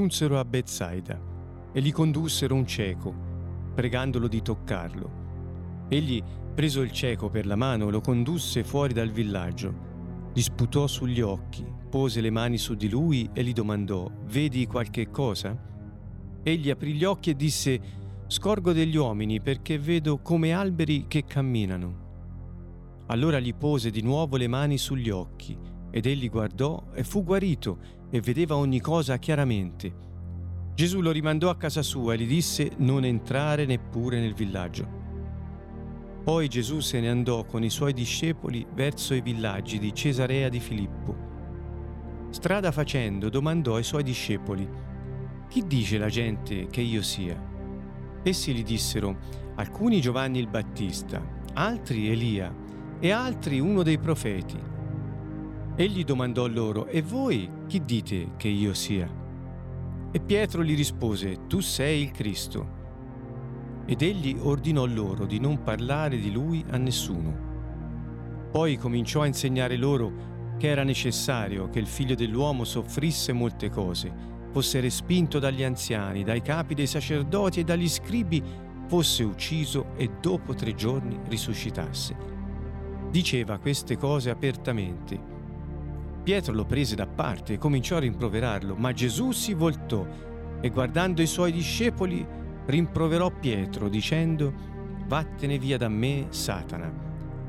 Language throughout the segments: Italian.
giunsero a Bethsaida e gli condussero un cieco, pregandolo di toccarlo. Egli, preso il cieco per la mano, lo condusse fuori dal villaggio, gli sputò sugli occhi, pose le mani su di lui e gli domandò, vedi qualche cosa? Egli aprì gli occhi e disse, scorgo degli uomini perché vedo come alberi che camminano. Allora gli pose di nuovo le mani sugli occhi ed egli guardò e fu guarito e vedeva ogni cosa chiaramente. Gesù lo rimandò a casa sua e gli disse non entrare neppure nel villaggio. Poi Gesù se ne andò con i suoi discepoli verso i villaggi di Cesarea di Filippo. Strada facendo domandò ai suoi discepoli, Chi dice la gente che io sia? Essi gli dissero, alcuni Giovanni il Battista, altri Elia e altri uno dei profeti. Egli domandò loro, E voi chi dite che io sia? E Pietro gli rispose, Tu sei il Cristo. Ed egli ordinò loro di non parlare di lui a nessuno. Poi cominciò a insegnare loro che era necessario che il figlio dell'uomo soffrisse molte cose, fosse respinto dagli anziani, dai capi dei sacerdoti e dagli scribi, fosse ucciso e dopo tre giorni risuscitasse. Diceva queste cose apertamente Pietro lo prese da parte e cominciò a rimproverarlo, ma Gesù si voltò e guardando i suoi discepoli rimproverò Pietro dicendo, Vattene via da me, Satana,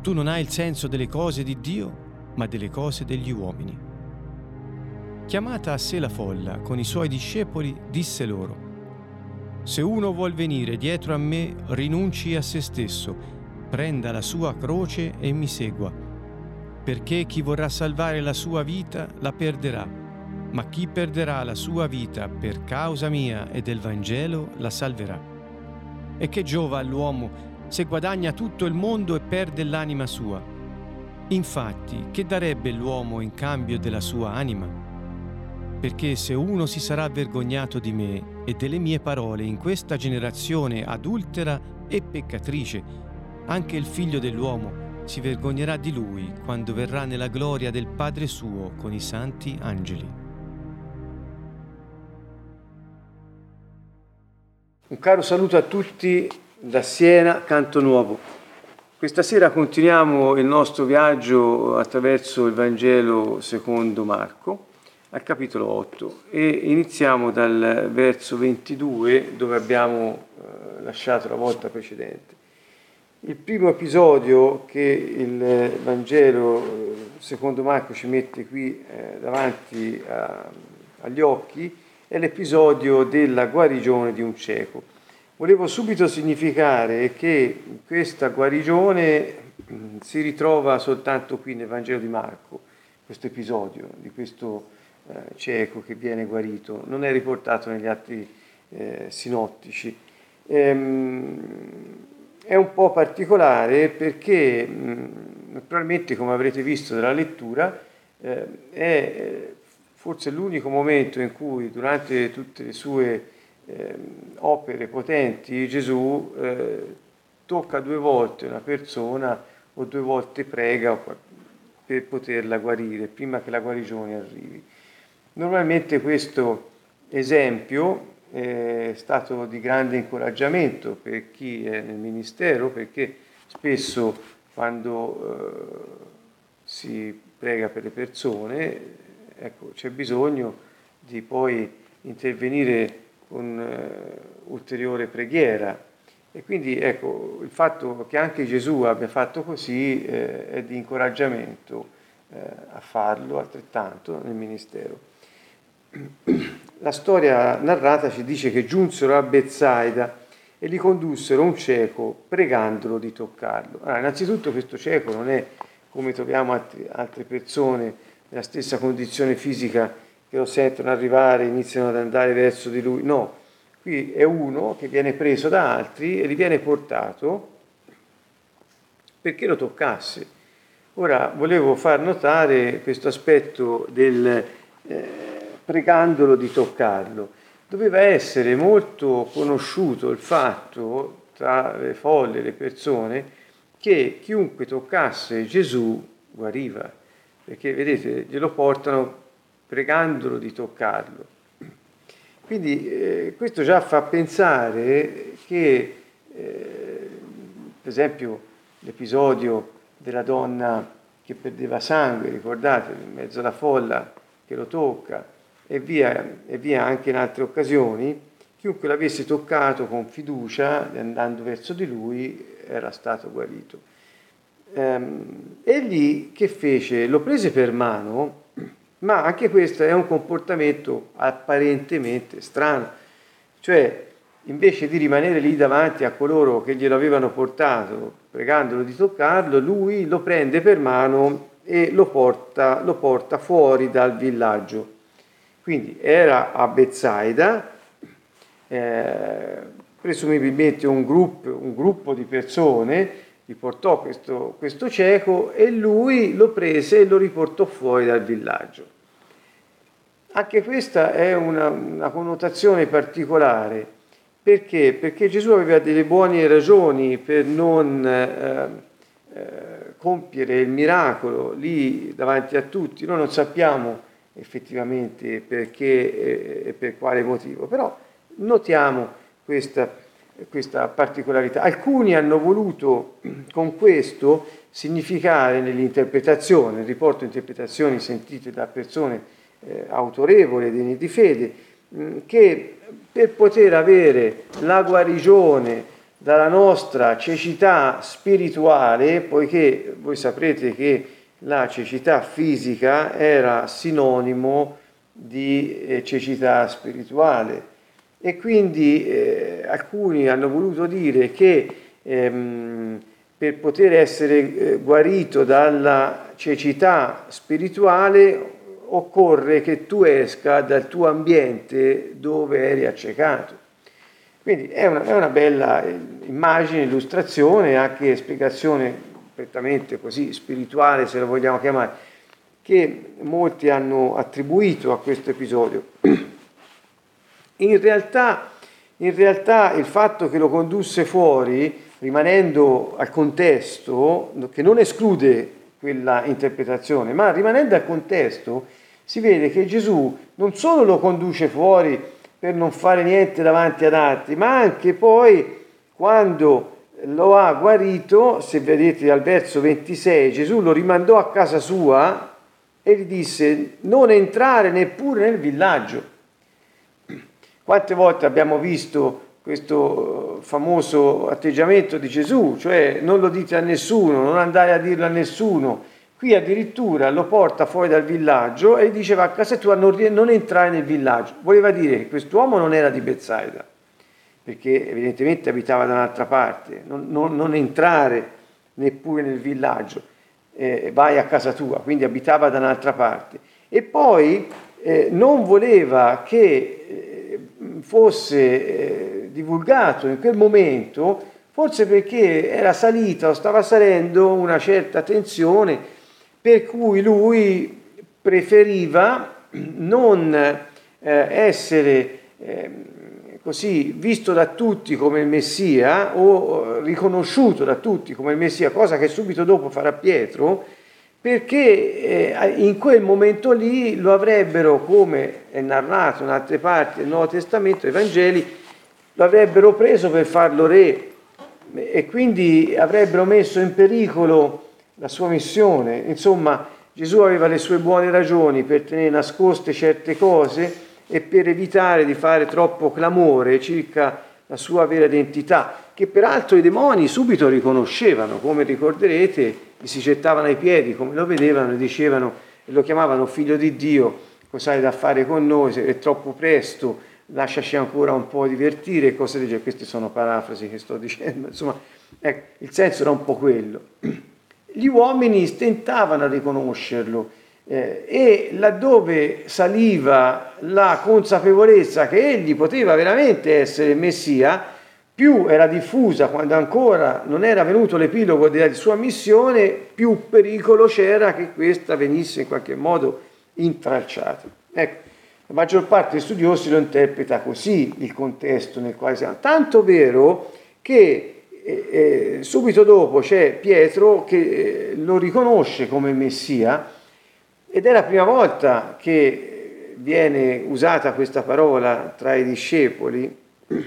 tu non hai il senso delle cose di Dio, ma delle cose degli uomini. Chiamata a sé la folla con i suoi discepoli, disse loro, Se uno vuol venire dietro a me, rinunci a se stesso, prenda la sua croce e mi segua perché chi vorrà salvare la sua vita la perderà, ma chi perderà la sua vita per causa mia e del Vangelo la salverà. E che giova all'uomo se guadagna tutto il mondo e perde l'anima sua? Infatti, che darebbe l'uomo in cambio della sua anima? Perché se uno si sarà vergognato di me e delle mie parole in questa generazione adultera e peccatrice, anche il figlio dell'uomo si vergognerà di lui quando verrà nella gloria del Padre suo con i santi angeli. Un caro saluto a tutti da Siena, Canto Nuovo. Questa sera continuiamo il nostro viaggio attraverso il Vangelo secondo Marco al capitolo 8 e iniziamo dal verso 22 dove abbiamo eh, lasciato la volta precedente. Il primo episodio che il Vangelo, eh, secondo Marco, ci mette qui eh, davanti a, agli occhi è l'episodio della guarigione di un cieco. Volevo subito significare che questa guarigione mm, si ritrova soltanto qui nel Vangelo di Marco, questo episodio di questo eh, cieco che viene guarito, non è riportato negli atti eh, sinottici. Ehm, è un po' particolare perché naturalmente, come avrete visto dalla lettura, eh, è eh, forse l'unico momento in cui durante tutte le sue eh, opere potenti Gesù eh, tocca due volte una persona o due volte prega per poterla guarire prima che la guarigione arrivi. Normalmente questo esempio è stato di grande incoraggiamento per chi è nel ministero perché spesso quando eh, si prega per le persone ecco, c'è bisogno di poi intervenire con eh, ulteriore preghiera e quindi ecco, il fatto che anche Gesù abbia fatto così eh, è di incoraggiamento eh, a farlo altrettanto nel ministero. La storia narrata ci dice che giunsero a Bezzaida e gli condussero un cieco pregandolo di toccarlo. Allora, innanzitutto questo cieco non è come troviamo altre persone nella stessa condizione fisica che lo sentono arrivare iniziano ad andare verso di lui. No, qui è uno che viene preso da altri e gli viene portato perché lo toccasse. Ora volevo far notare questo aspetto del... Eh, pregandolo di toccarlo. Doveva essere molto conosciuto il fatto tra le folle, le persone, che chiunque toccasse Gesù guariva, perché vedete, glielo portano pregandolo di toccarlo. quindi eh, questo già fa pensare che, eh, per esempio, l'episodio della donna che perdeva sangue, ricordate, in mezzo alla folla che lo tocca, e via, e via anche in altre occasioni, chiunque l'avesse toccato con fiducia, andando verso di lui, era stato guarito. Ehm, egli che fece? Lo prese per mano, ma anche questo è un comportamento apparentemente strano, cioè invece di rimanere lì davanti a coloro che glielo avevano portato, pregandolo di toccarlo, lui lo prende per mano e lo porta, lo porta fuori dal villaggio. Quindi era a Bezzaida, eh, presumibilmente un gruppo, un gruppo, di persone gli portò questo, questo cieco e lui lo prese e lo riportò fuori dal villaggio. Anche questa è una, una connotazione particolare perché? Perché Gesù aveva delle buone ragioni per non eh, eh, compiere il miracolo lì davanti a tutti. Noi non sappiamo effettivamente perché e per quale motivo, però notiamo questa, questa particolarità. Alcuni hanno voluto con questo significare nell'interpretazione, nel riporto interpretazioni sentite da persone eh, autorevoli, degne di fede, mh, che per poter avere la guarigione dalla nostra cecità spirituale, poiché voi saprete che la cecità fisica era sinonimo di eh, cecità spirituale e quindi eh, alcuni hanno voluto dire che ehm, per poter essere eh, guarito dalla cecità spirituale occorre che tu esca dal tuo ambiente dove eri accecato. Quindi è una, è una bella eh, immagine, illustrazione, anche spiegazione prettamente così spirituale, se lo vogliamo chiamare, che molti hanno attribuito a questo episodio. In realtà, in realtà il fatto che lo condusse fuori, rimanendo al contesto, che non esclude quella interpretazione, ma rimanendo al contesto, si vede che Gesù non solo lo conduce fuori per non fare niente davanti ad altri, ma anche poi quando lo ha guarito, se vedete al verso 26, Gesù lo rimandò a casa sua e gli disse non entrare neppure nel villaggio. Quante volte abbiamo visto questo famoso atteggiamento di Gesù, cioè non lo dite a nessuno, non andare a dirlo a nessuno, Qui addirittura lo porta fuori dal villaggio e diceva a casa tua non, non entrare nel villaggio. Voleva dire che quest'uomo non era di Bethsaida, perché evidentemente abitava da un'altra parte, non, non, non entrare neppure nel villaggio, eh, vai a casa tua, quindi abitava da un'altra parte. E poi eh, non voleva che eh, fosse eh, divulgato in quel momento, forse perché era salita o stava salendo una certa tensione per cui lui preferiva non eh, essere eh, così visto da tutti come il Messia o eh, riconosciuto da tutti come il Messia, cosa che subito dopo farà Pietro, perché eh, in quel momento lì lo avrebbero, come è narrato in altre parti del Nuovo Testamento, i Vangeli, lo avrebbero preso per farlo re e quindi avrebbero messo in pericolo la sua missione. Insomma, Gesù aveva le sue buone ragioni per tenere nascoste certe cose e per evitare di fare troppo clamore circa la sua vera identità, che peraltro i demoni subito riconoscevano, come ricorderete, gli si gettavano ai piedi, come lo vedevano e dicevano, lo chiamavano figlio di Dio, cos'hai da fare con noi, se è troppo presto, lasciaci ancora un po' divertire, cose del genere, queste sono parafrasi che sto dicendo, insomma, ecco, il senso era un po' quello. Gli uomini stentavano a riconoscerlo eh, e laddove saliva la consapevolezza che egli poteva veramente essere Messia, più era diffusa quando ancora non era venuto l'epilogo della sua missione, più pericolo c'era che questa venisse in qualche modo intralciata. Ecco, la maggior parte degli studiosi lo interpreta così il contesto nel quale siamo. Tanto vero che e, e subito dopo c'è Pietro che eh, lo riconosce come Messia ed è la prima volta che viene usata questa parola tra i discepoli e,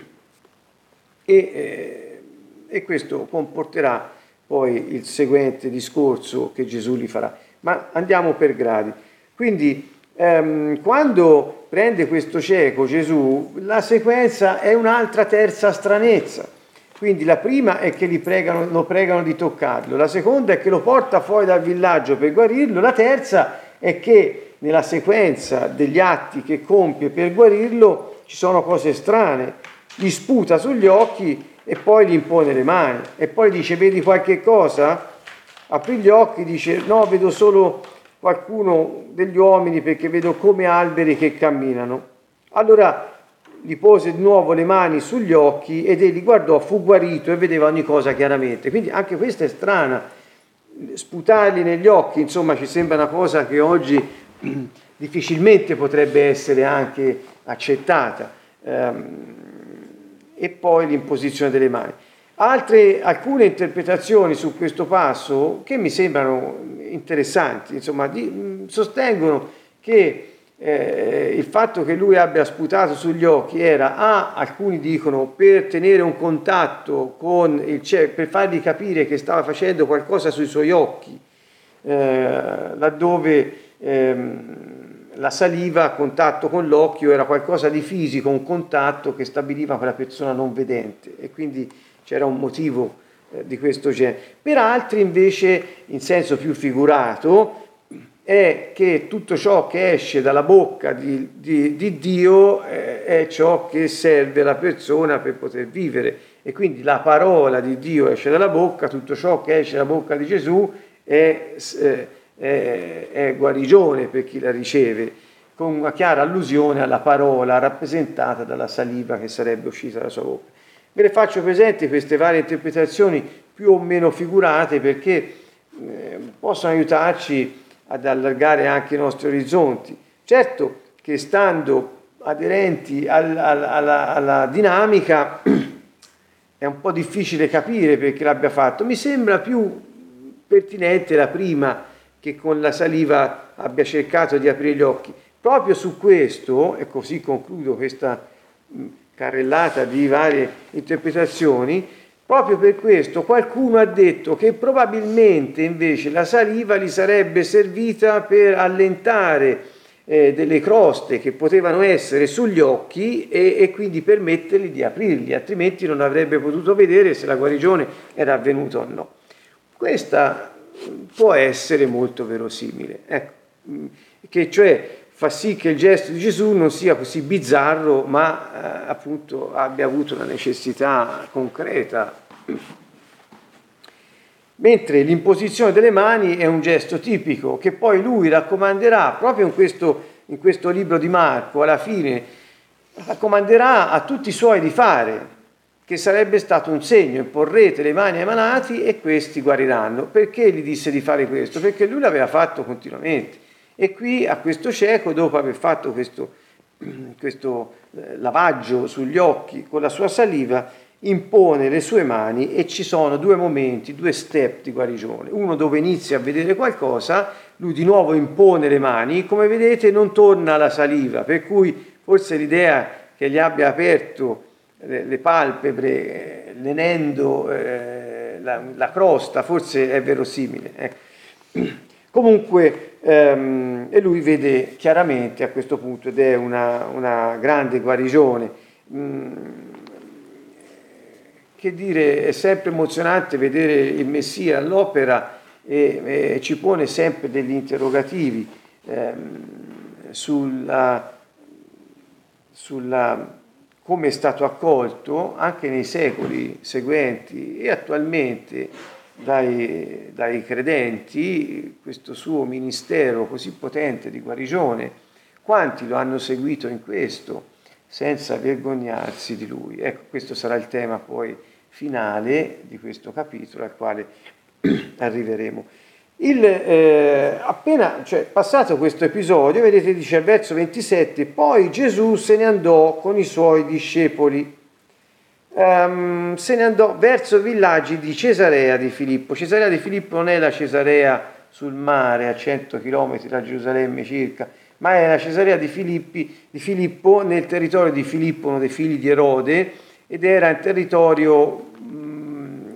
eh, e questo comporterà poi il seguente discorso che Gesù li farà. Ma andiamo per gradi. Quindi ehm, quando prende questo cieco Gesù, la sequenza è un'altra terza stranezza. Quindi la prima è che pregano, lo pregano di toccarlo, la seconda è che lo porta fuori dal villaggio per guarirlo, la terza è che nella sequenza degli atti che compie per guarirlo ci sono cose strane, gli sputa sugli occhi e poi gli impone le mani e poi dice vedi qualche cosa? Apri gli occhi, dice no, vedo solo qualcuno degli uomini perché vedo come alberi che camminano. Allora gli pose di nuovo le mani sugli occhi ed egli guardò, fu guarito e vedeva ogni cosa chiaramente. Quindi anche questa è strana. Sputargli negli occhi, insomma, ci sembra una cosa che oggi difficilmente potrebbe essere anche accettata. Um, e poi l'imposizione delle mani. Altre, alcune interpretazioni su questo passo che mi sembrano interessanti, insomma, di, sostengono che eh, il fatto che lui abbia sputato sugli occhi era, A, alcuni dicono, per tenere un contatto con il cielo, per fargli capire che stava facendo qualcosa sui suoi occhi, eh, laddove ehm, la saliva a contatto con l'occhio era qualcosa di fisico, un contatto che stabiliva quella persona non vedente e quindi c'era un motivo eh, di questo genere. Per altri invece, in senso più figurato, è che tutto ciò che esce dalla bocca di, di, di Dio eh, è ciò che serve alla persona per poter vivere e quindi la parola di Dio esce dalla bocca, tutto ciò che esce dalla bocca di Gesù è... Eh, è, è guarigione per chi la riceve, con una chiara allusione alla parola rappresentata dalla saliva che sarebbe uscita dalla sua bocca. Ve le faccio presenti queste varie interpretazioni più o meno figurate perché eh, possono aiutarci ad allargare anche i nostri orizzonti. Certo che stando aderenti al, al, alla, alla dinamica è un po' difficile capire perché l'abbia fatto. Mi sembra più pertinente la prima che con la saliva abbia cercato di aprire gli occhi. Proprio su questo, e così concludo questa carrellata di varie interpretazioni, proprio per questo qualcuno ha detto che probabilmente invece la saliva gli sarebbe servita per allentare eh, delle croste che potevano essere sugli occhi e, e, quindi permettergli di aprirli, altrimenti non avrebbe potuto vedere se la guarigione era avvenuta o no. Questa può essere molto verosimile, ecco, che cioè fa sì che il gesto di Gesù non sia così bizzarro, ma eh, appunto abbia avuto una necessità concreta. Mentre l'imposizione delle mani è un gesto tipico che poi lui raccomanderà proprio in questo, in questo libro di Marco, alla fine, raccomanderà a tutti i suoi di fare, che sarebbe stato un segno, imporrete le mani ai malati e questi guariranno. Perché gli disse di fare questo? Perché lui l'aveva fatto continuamente. E qui a questo cieco, dopo aver fatto questo, questo eh, lavaggio sugli occhi con la sua saliva, impone le sue mani e ci sono due momenti, due step di guarigione. Uno dove inizia a vedere qualcosa, lui di nuovo impone le mani, come vedete non torna alla saliva, per cui forse l'idea che gli abbia aperto le, le palpebre, eh, lenendo eh, la, la, crosta, forse è verosimile. Eh. Comunque, e lui vede chiaramente a questo punto, ed è una, una grande guarigione. Mm, che dire, è sempre emozionante vedere il Messia all'opera e, e ci pone sempre degli interrogativi ehm, sulla, sulla come è stato accolto anche nei secoli seguenti e attualmente dai, dai, credenti questo suo ministero così potente di guarigione, quanti lo hanno seguito in questo senza vergognarsi di lui. Ecco, questo sarà il tema poi finale di questo capitolo al quale arriveremo. Il, eh, appena cioè, passato questo episodio, vedete, dice al verso 27, poi Gesù se ne andò con i suoi discepoli, um, se ne andò verso i villaggi di Cesarea di Filippo. Cesarea di Filippo non è la Cesarea sul mare a 100 km da Gerusalemme circa, ma è la Cesarea di, Filippi, di Filippo nel territorio di Filippo, uno dei figli di Erode, ed era un territorio mm,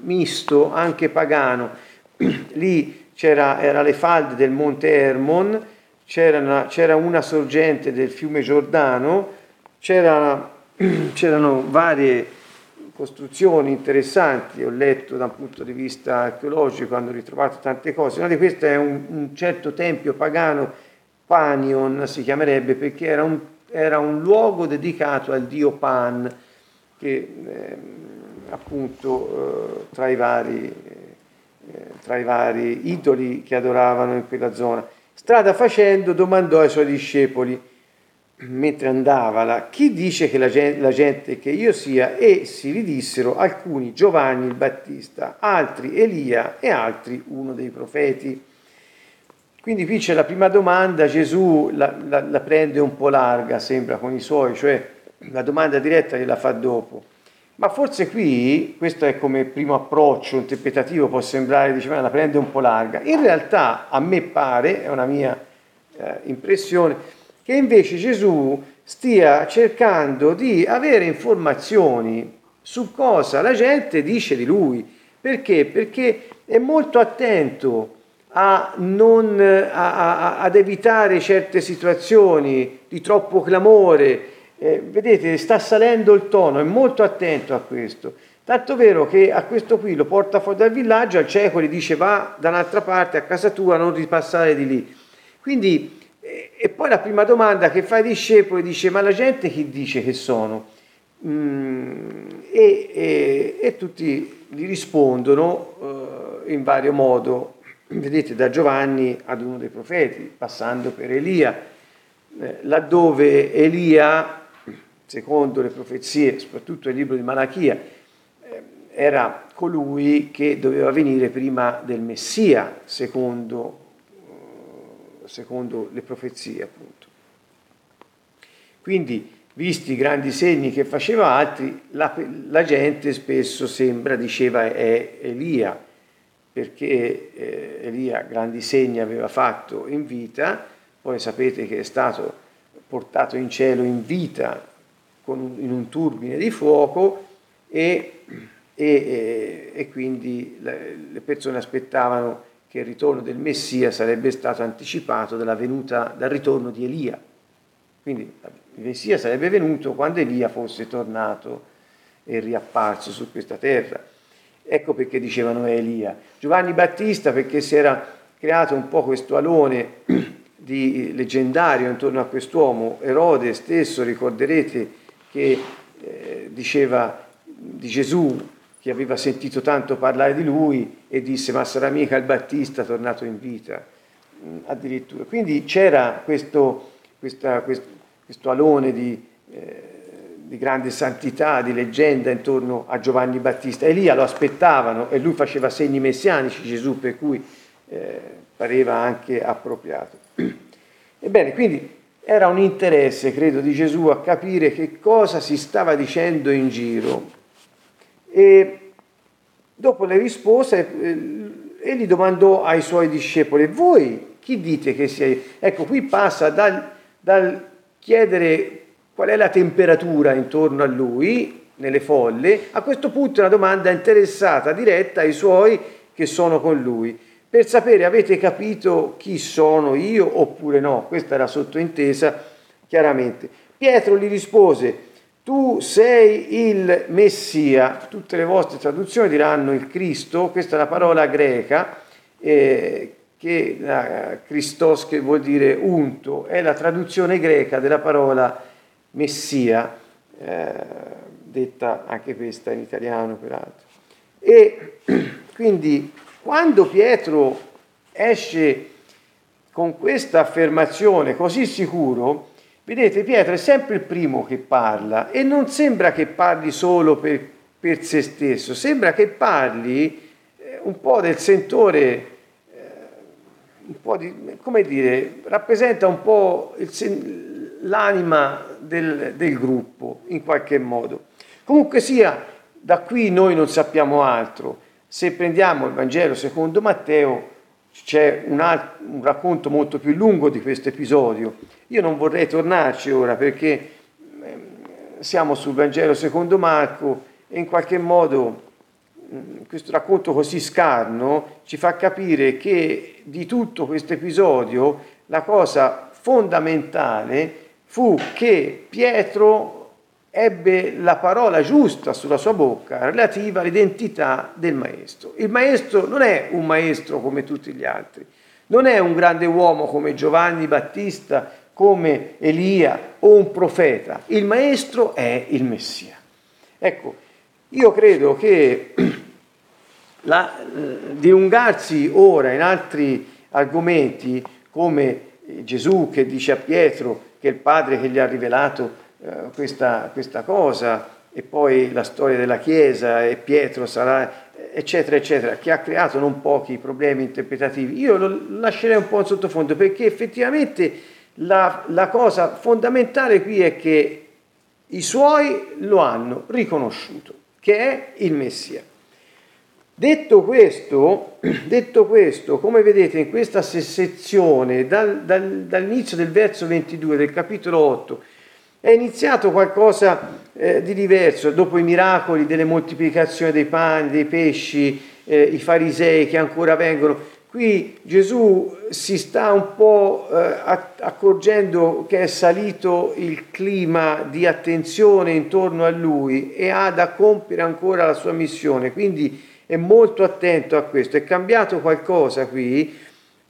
misto, anche pagano. Lì c'era, era le falde del monte Hermon, c'era una, c'era una sorgente del fiume Giordano, c'era, c'erano varie costruzioni interessanti, ho letto da un punto di vista archeologico, hanno ritrovato tante cose. Una di queste è un, un certo tempio pagano, Panion si chiamerebbe, perché era un, era un luogo dedicato al dio Pan, che eh, appunto eh, tra, i vari, eh, tra i vari idoli che adoravano in quella zona. Strada facendo domandò ai suoi discepoli, mentre andava là, chi dice che la gente, la gente che io sia? E si ridissero alcuni Giovanni il Battista, altri Elia e altri uno dei profeti. Quindi qui c'è la prima domanda, Gesù la, la, la prende un po' larga, sembra, con i suoi, cioè la domanda diretta gliela fa dopo. Ma forse qui, questo è come primo approccio interpretativo, può sembrare, dice, ma la prende un po' larga. In realtà a me pare, è una mia eh, impressione, che invece Gesù stia cercando di avere informazioni su cosa la gente dice di lui. Perché? Perché è molto attento a non, a, a, ad evitare certe situazioni di troppo clamore. Eh, vedete, sta salendo il tono, è molto attento a questo. Tanto vero che a questo qui lo porta fuori dal villaggio, al cieco gli dice va da un'altra parte, a casa tua, non ripassare di lì. Quindi e poi la prima domanda che fa ai discepoli? Dice, ma la gente chi dice che sono? Mm, e, e, e, tutti gli rispondono eh, in vario modo, vedete da Giovanni ad uno dei profeti, passando per Elia, eh, laddove Elia, secondo le profezie, soprattutto il libro di Malachia, eh, era colui che doveva venire prima del Messia, secondo secondo le profezie appunto. Quindi, visti i grandi segni che faceva altri, la, la gente spesso sembra, diceva, è Elia, perché eh, Elia grandi segni aveva fatto in vita, poi sapete che è stato portato in cielo in vita con, in un turbine di fuoco e, e, e quindi le persone aspettavano che il ritorno del Messia sarebbe stato anticipato dalla venuta, dal ritorno di Elia. Quindi il Messia sarebbe venuto quando Elia fosse tornato e riapparso su questa terra. Ecco perché dicevano Elia. Giovanni Battista perché si era creato un po' questo alone di leggendario intorno a quest'uomo. Erode stesso, ricorderete, che eh, diceva di Gesù che aveva sentito tanto parlare di lui e disse ma sarà mica il Battista tornato in vita, mm, addirittura. Quindi c'era questo, questa, questo, questo alone di, eh, di, grande santità, di leggenda intorno a Giovanni Battista. Elia lo aspettavano e lui faceva segni messianici, Gesù, per cui eh, pareva anche appropriato. Ebbene, quindi era un interesse, credo, di Gesù a capire che cosa si stava dicendo in giro e dopo le rispose, eh, egli domandò ai suoi discepoli, voi chi dite che sia Ecco, qui passa dal, dal chiedere qual è la temperatura intorno a lui, nelle folle, a questo punto una domanda interessata, diretta ai suoi che sono con lui, per sapere avete capito chi sono io oppure no. Questa era sottointesa chiaramente. Pietro gli rispose, tu sei il Messia, tutte le vostre traduzioni diranno il Cristo, questa è una parola greca, eh, che eh, Christos che vuol dire unto, è la traduzione greca della parola Messia, eh, detta anche questa in italiano peraltro. E quindi quando Pietro esce con questa affermazione così sicuro, Vedete, Pietro è sempre il primo che parla e non sembra che parli solo per, per se stesso, sembra che parli eh, un po' del sentore, eh, un po' di, come dire, rappresenta un po' il, l'anima del, del gruppo in qualche modo. Comunque sia, da qui noi non sappiamo altro. Se prendiamo il Vangelo secondo Matteo, c'è un, alt- un racconto molto più lungo di questo episodio. Io non vorrei tornarci ora perché ehm, siamo sul Vangelo secondo Marco e in qualche modo questo racconto così scarno ci fa capire che di tutto questo episodio la cosa fondamentale fu che Pietro ebbe la parola giusta sulla sua bocca relativa all'identità del maestro. Il maestro non è un maestro come tutti gli altri, non è un grande uomo come Giovanni Battista, come Elia o un profeta, il maestro è il Messia. Ecco, io credo che la, eh, dilungarsi ora in altri argomenti come Gesù che dice a Pietro che il Padre che gli ha rivelato eh, questa, questa cosa e poi la storia della Chiesa e Pietro sarà, eccetera, eccetera, che ha creato non pochi problemi interpretativi. Io lo lascerei un po' in sottofondo perché effettivamente la, la cosa fondamentale qui è che i suoi lo hanno riconosciuto, che è il Messia. Detto questo, detto questo, come vedete in questa sezione, dal, dal, dall'inizio del verso 22 del capitolo 8, è iniziato qualcosa eh, di diverso, dopo i miracoli delle moltiplicazioni dei pani, dei pesci, eh, i farisei che ancora vengono. Qui Gesù si sta un po' eh, accorgendo che è salito il clima di attenzione intorno a lui e ha da compiere ancora la sua missione, quindi è molto attento a questo. È cambiato qualcosa qui,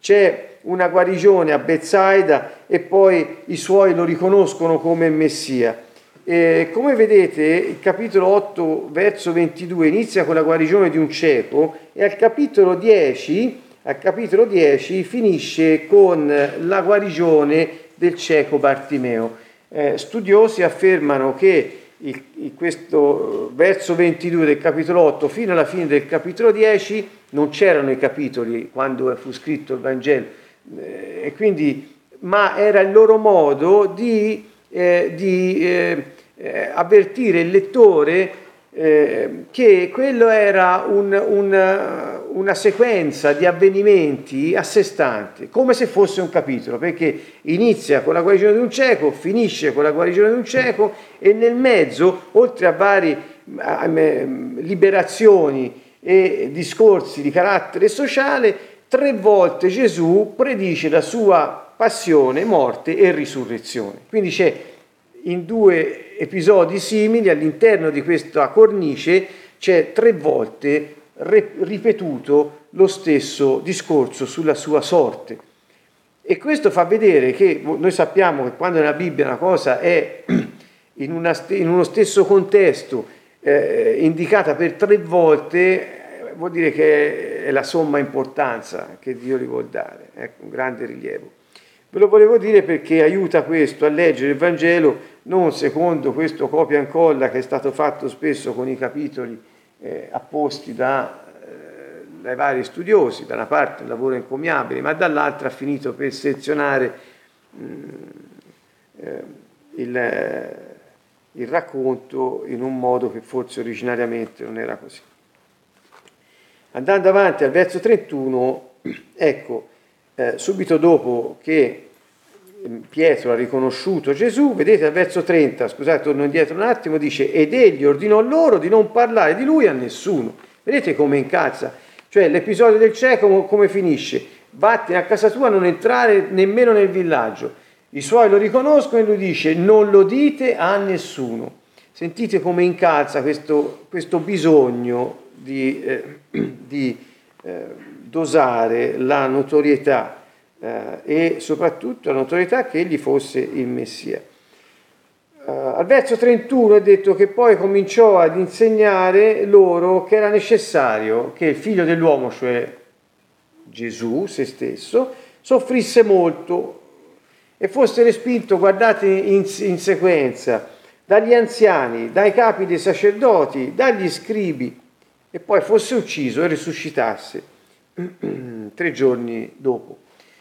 c'è una guarigione a Bethsaida e poi i suoi lo riconoscono come Messia. E come vedete il capitolo 8 verso 22 inizia con la guarigione di un cieco e al capitolo 10, al capitolo 10 finisce con la guarigione del cieco Bartimeo. Eh, studiosi affermano che il, il, questo verso 22 del capitolo 8 fino alla fine del capitolo 10 non c'erano i capitoli quando fu scritto il Vangelo, e quindi, ma era il loro modo di, eh, di eh, eh avvertire il lettore eh, che quello era un, un, una sequenza di avvenimenti a sé stante, come se fosse un capitolo, perché inizia con la guarigione di un cieco, finisce con la guarigione di un cieco e nel mezzo, oltre a varie liberazioni e discorsi di carattere sociale, tre volte Gesù predice la sua passione, morte e risurrezione. Quindi c'è in due episodi simili all'interno di questa cornice c'è tre volte ripetuto lo stesso discorso sulla sua sorte. E questo fa vedere che noi sappiamo che quando nella Bibbia una cosa è in, una, in uno stesso contesto eh, indicata per tre volte, vuol dire che è la somma importanza che Dio gli vuol dare, ecco, un grande rilievo. Ve lo volevo dire perché aiuta questo a leggere il Vangelo non secondo questo copia e incolla che è stato fatto spesso con i capitoli eh, apposti da, eh, dai vari studiosi, da una parte un lavoro encomiabile, ma dall'altra ha finito per sezionare mh, mm, eh, il, il racconto in un modo che forse originariamente non era così. Andando avanti al verso 31, ecco, eh, subito dopo che mm, Pietro ha riconosciuto Gesù, vedete al verso 30, scusate, torno indietro un attimo, dice, ed egli ordinò loro di non parlare di lui a nessuno. Vedete come incalza? Cioè l'episodio del cieco come finisce? Vattene a casa tua, non entrare nemmeno nel villaggio. I suoi lo riconoscono e lui dice, non lo dite a nessuno. Sentite come incalza questo, questo bisogno di, eh, di eh, dosare la notorietà eh, e soprattutto la notorietà che egli fosse il Messia. Uh, al verso 31 è detto che poi cominciò ad insegnare loro che era necessario che il figlio dell'uomo, cioè Gesù, se stesso, soffrisse molto e fosse respinto, guardate in, in sequenza, dagli anziani, dai capi dei sacerdoti, dagli scribi e poi fosse ucciso e risuscitasse tre giorni dopo.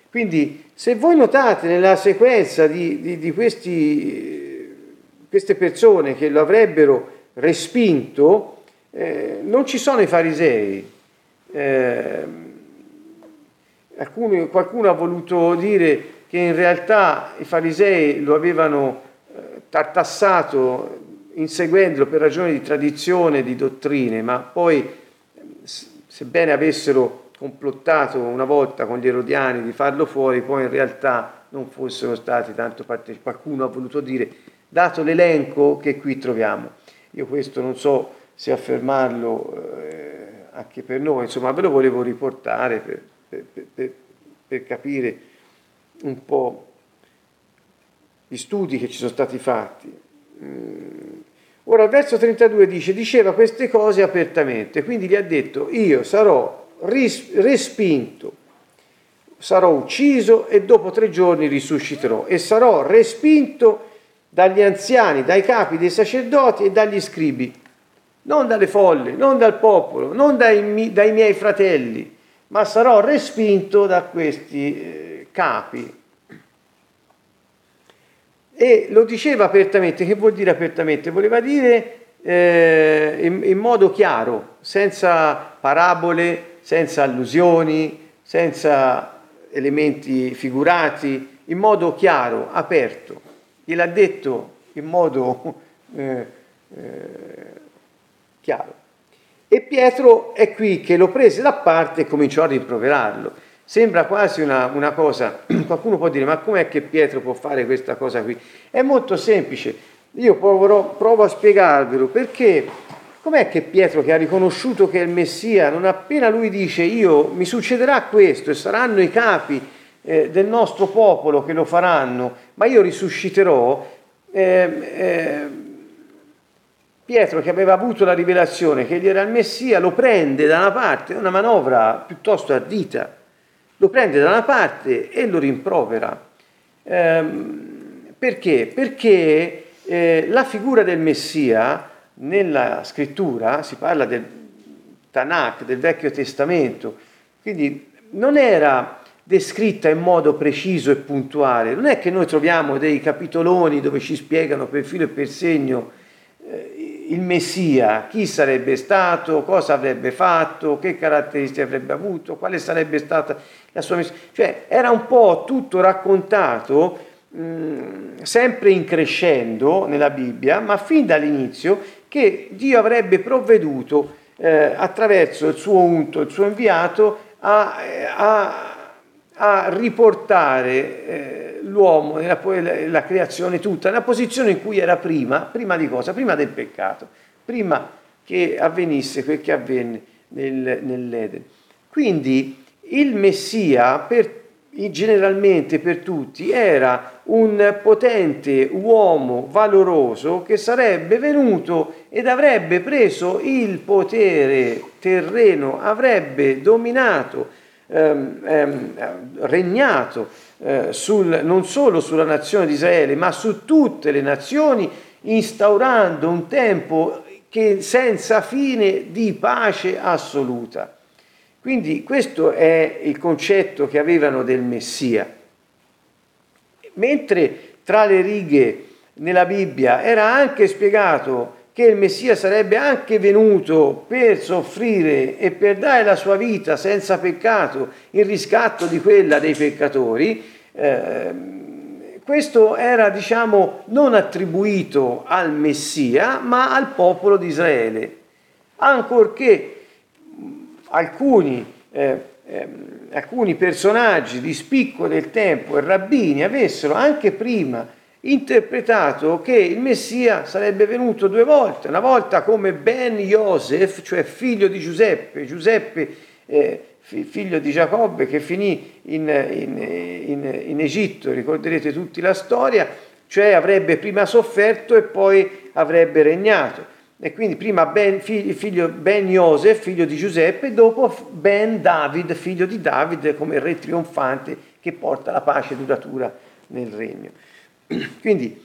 Quindi se voi notate nella sequenza di, di, di questi, queste persone che lo avrebbero respinto, eh, non ci sono i farisei, eh, alcuni, qualcuno ha voluto dire che in realtà i farisei lo avevano eh, tartassato inseguendolo per ragioni di tradizione, di dottrine, ma poi, sebbene avessero complottato una volta con gli erodiani di farlo fuori, poi in realtà non fossero stati tanto partecipanti. Qualcuno ha voluto dire, dato l'elenco che qui troviamo. Io questo non so se affermarlo eh, anche per noi, insomma ve lo volevo riportare per, per, per, per capire un po' gli studi che ci sono stati fatti. Mm. Ora il verso 32 dice, diceva queste cose apertamente, quindi gli ha detto, io sarò ris- respinto, sarò ucciso e dopo tre giorni risusciterò e sarò respinto dagli anziani, dai capi dei sacerdoti e dagli scribi, non dalle folle, non dal popolo, non dai, dai miei fratelli, ma sarò respinto da questi eh, capi e lo diceva apertamente, che vuol dire apertamente? Voleva dire eh, in, in, modo chiaro, senza parabole, senza allusioni, senza elementi figurati, in modo chiaro, aperto. Gliel'ha detto in modo eh, eh, chiaro. E Pietro è qui che lo prese da parte e cominciò a rimproverarlo. Sembra quasi una, una cosa, qualcuno può dire, ma com'è che Pietro può fare questa cosa qui? È molto semplice, io provo, provo a spiegarvelo, perché com'è che Pietro che ha riconosciuto che è il Messia, non appena lui dice io mi succederà questo e saranno i capi eh, del nostro popolo che lo faranno, ma io risusciterò, eh, eh, Pietro che aveva avuto la rivelazione che egli era il Messia lo prende da una parte, è una manovra piuttosto ardita lo prende da una parte e lo rimprovera. Ehm, perché? Perché eh, la figura del Messia nella scrittura, si parla del Tanakh, del Vecchio Testamento, quindi non era descritta in modo preciso e puntuale, non è che noi troviamo dei capitoloni dove ci spiegano per filo e per segno il Messia, chi sarebbe stato, cosa avrebbe fatto, che caratteristiche avrebbe avuto, quale sarebbe stata la sua missione. Cioè era un po' tutto raccontato sempre in crescendo nella Bibbia, ma fin dall'inizio che Dio avrebbe provveduto eh, attraverso il suo unto, il suo inviato, a, a a riportare eh, l'uomo nella la creazione tutta nella posizione in cui era prima, prima di cosa? Prima del peccato, prima che avvenisse quel che avvenne nel, nell'Eden. Quindi il Messia per, generalmente per tutti era un potente uomo valoroso che sarebbe venuto ed avrebbe preso il potere terreno, avrebbe dominato ehm, ehm, regnato eh, sul, non solo sulla nazione di Israele, ma su tutte le nazioni, instaurando un tempo che senza fine di pace assoluta. Quindi questo è il concetto che avevano del Messia. Mentre tra le righe nella Bibbia era anche spiegato che il Messia sarebbe anche venuto per soffrire e per dare la sua vita senza peccato in riscatto di quella dei peccatori, eh, questo era diciamo non attribuito al Messia ma al popolo di Israele, ancorché alcuni, eh, eh, alcuni personaggi di spicco del tempo e rabbini avessero anche prima interpretato che il Messia sarebbe venuto due volte, una volta come Ben Yosef, cioè figlio di Giuseppe, Giuseppe eh, figlio di Giacobbe che finì in, in, in, in, Egitto, ricorderete tutti la storia, cioè avrebbe prima sofferto e poi avrebbe regnato. E quindi prima ben, figlio, ben Yosef, figlio di Giuseppe, dopo Ben David, figlio di David, come re trionfante che porta la pace duratura nel regno. Quindi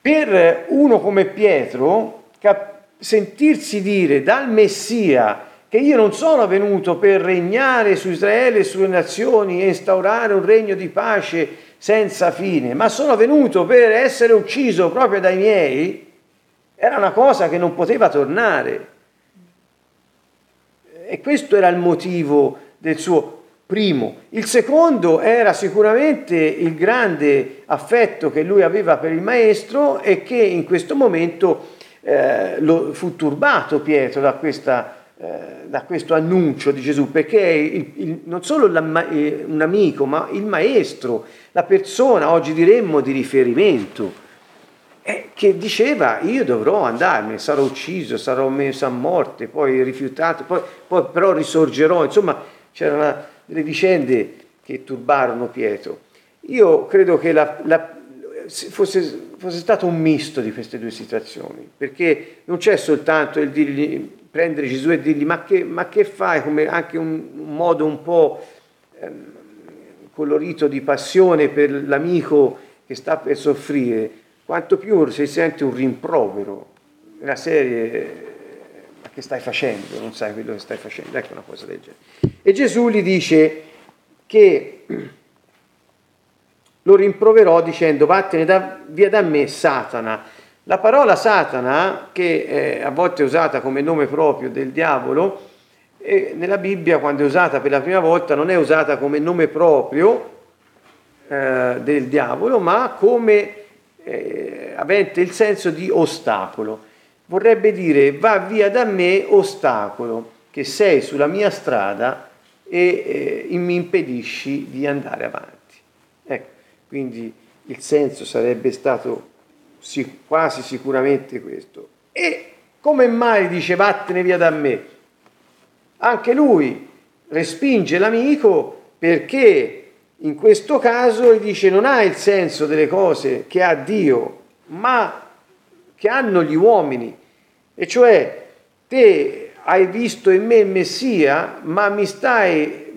per uno come Pietro cap- sentirsi dire dal Messia che io non sono venuto per regnare su Israele e sulle nazioni e instaurare un regno di pace senza fine, ma sono venuto per essere ucciso proprio dai miei, era una cosa che non poteva tornare. E questo era il motivo del suo primo. Il secondo era sicuramente il grande affetto che lui aveva per il maestro e che in questo momento eh, lo, fu turbato Pietro da, questa, eh, da, questo annuncio di Gesù, perché il, il, non solo la, eh, un amico, ma il maestro, la persona, oggi diremmo, di riferimento eh, che diceva io dovrò andarmene, sarò ucciso, sarò messo a morte, poi rifiutato, poi, poi però risorgerò, insomma c'erano delle vicende che turbarono Pietro. Io credo che la, la, fosse, fosse, stato un misto di queste due situazioni, perché non c'è soltanto il dirgli, prendere Gesù e dirgli ma che, ma che fai, come anche un, un modo un po' ehm, colorito di passione per l'amico che sta per soffrire, quanto più si sente un rimprovero. Nella serie che stai facendo, non sai quello che stai facendo, ecco una cosa del genere. E Gesù gli dice che lo rimproverò dicendo vattene da, via da me Satana. La parola Satana, che a volte è usata come nome proprio del diavolo, nella Bibbia quando è usata per la prima volta non è usata come nome proprio eh, del diavolo, ma come eh, avente il senso di ostacolo. Vorrebbe dire va via da me ostacolo, che sei sulla mia strada e eh, mi impedisci di andare avanti. Ecco, quindi il senso sarebbe stato sic- quasi sicuramente questo. E come mai dice vattene via da me? Anche lui respinge l'amico perché in questo caso dice non ha il senso delle cose che ha Dio, ma che hanno gli uomini. E cioè te hai visto in me il Messia, ma mi stai,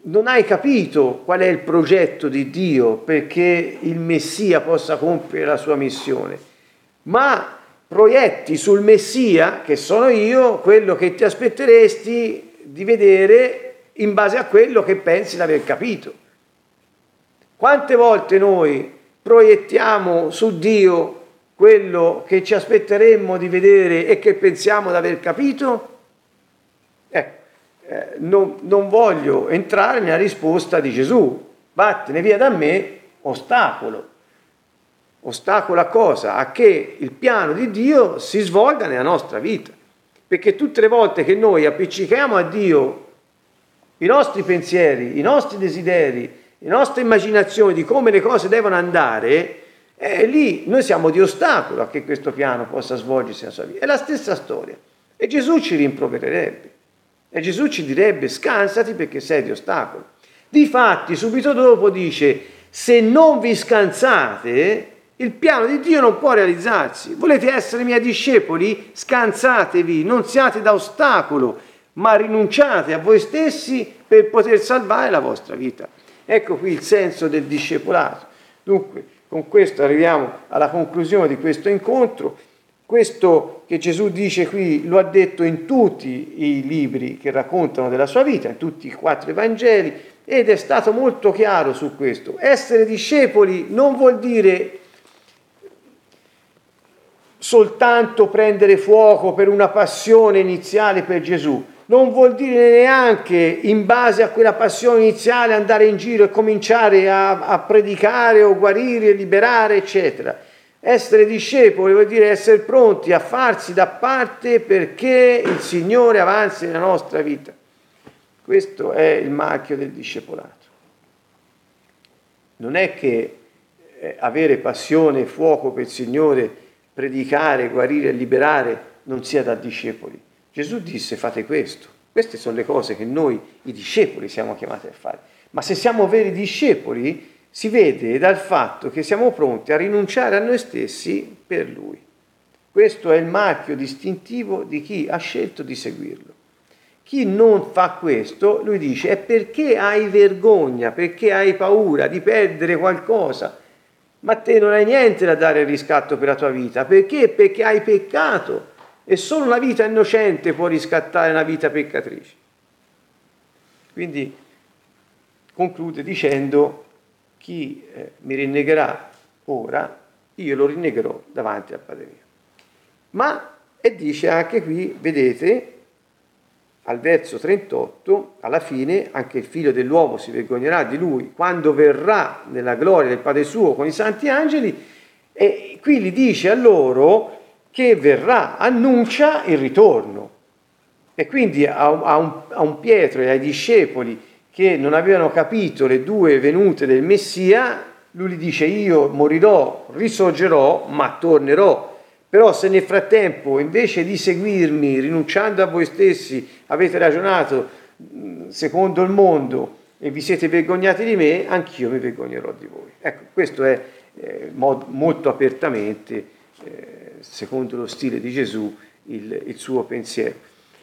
non hai capito qual è il progetto di Dio perché il Messia possa compiere la sua missione, ma proietti sul Messia, che sono io, quello che ti aspetteresti di vedere in base a quello che pensi di aver capito. Quante volte noi proiettiamo su Dio quello che ci aspetteremmo di vedere e che pensiamo di aver capito? Ecco, eh, non, non voglio entrare nella risposta di Gesù, vattene via da me, ostacolo. Ostacolo a cosa? A che il piano di Dio si svolga nella nostra vita. Perché tutte le volte che noi appiccichiamo a Dio i nostri pensieri, i nostri desideri, le nostre immaginazioni di come le cose devono andare, eh, lì noi siamo di ostacolo a che questo piano possa svolgersi nella sua vita. È la stessa storia. E Gesù ci rimprovererebbe. E Gesù ci direbbe scansati perché sei di ostacolo. Difatti, subito dopo dice, se non vi scansate, il piano di Dio non può realizzarsi. Volete essere miei discepoli? Scansatevi, non siate da ostacolo ma rinunciate a voi stessi per poter salvare la vostra vita. Ecco qui il senso del discepolato. Dunque, con questo arriviamo alla conclusione di questo incontro. Questo che Gesù dice qui lo ha detto in tutti i libri che raccontano della sua vita, in tutti i quattro Evangeli, ed è stato molto chiaro su questo. Essere discepoli non vuol dire soltanto prendere fuoco per una passione iniziale per Gesù, non vuol dire neanche in base a quella passione iniziale andare in giro e cominciare a, a predicare o guarire, liberare, eccetera. Essere discepoli vuol dire essere pronti a farsi da parte perché il Signore avanzi nella nostra vita. Questo è il marchio del discepolato. Non è che eh, avere passione e fuoco per il Signore, predicare, guarire e liberare non sia da discepoli. Gesù disse fate questo. Queste sono le cose che noi, i discepoli, siamo chiamati a fare. Ma se siamo veri discepoli, si vede dal fatto che siamo pronti a rinunciare a noi stessi per Lui. Questo è il marchio distintivo di chi ha scelto di seguirlo. Chi non fa questo, lui dice, è perché hai vergogna, perché hai paura di perdere qualcosa, ma te non hai niente da dare il riscatto per la tua vita. Perché? Perché hai peccato e solo una vita innocente può riscattare una vita peccatrice. Quindi conclude dicendo chi eh, mi rinnegherà ora, io lo rinnegherò davanti al Padre mio. Ma, e dice anche qui, vedete, al verso 38, alla fine, anche il figlio dell'uomo si vergognerà di lui quando verrà nella gloria del Padre suo con i santi angeli, e qui gli dice a loro che verrà, annuncia il ritorno. E quindi a un, a un, Pietro e ai discepoli che non avevano capito le due venute del Messia, lui gli dice io morirò, risorgerò, ma tornerò però se nel frattempo, invece di seguirmi, rinunciando a voi stessi, avete ragionato secondo il mondo e vi siete vergognati di me, anch'io mi vergognerò di voi. Ecco, questo è eh, molto apertamente, eh, secondo lo stile di Gesù, il, il suo pensiero.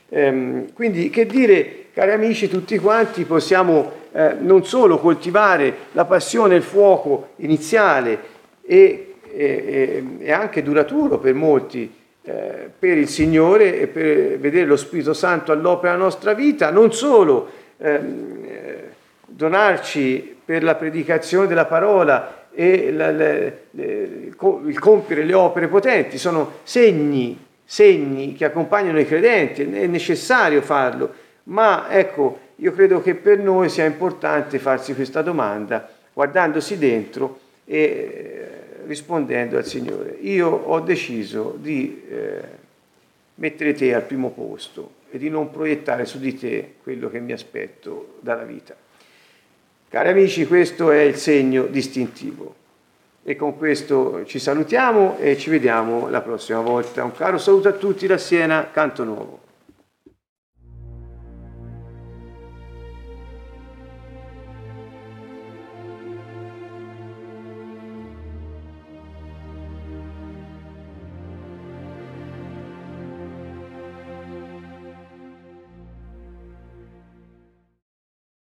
Ehm, quindi, che dire, cari amici tutti quanti, possiamo eh, non solo coltivare la passione e il fuoco iniziale e e, e anche duraturo per molti, eh, per il Signore e per vedere lo Spirito Santo all'opera della nostra vita, non solo ehm, eh, donarci per la predicazione della parola e la, le, il compiere le opere potenti, sono segni, segni che accompagnano i credenti, è necessario farlo, ma ecco, io credo che per noi sia importante farsi questa domanda guardandosi dentro e rispondendo al Signore, io ho deciso di eh, mettere te al primo posto e di non proiettare su di te quello che mi aspetto dalla vita. Cari amici, questo è il segno distintivo. E con questo ci salutiamo e ci vediamo la prossima volta. Un caro saluto a tutti da Siena, Canto Nuovo.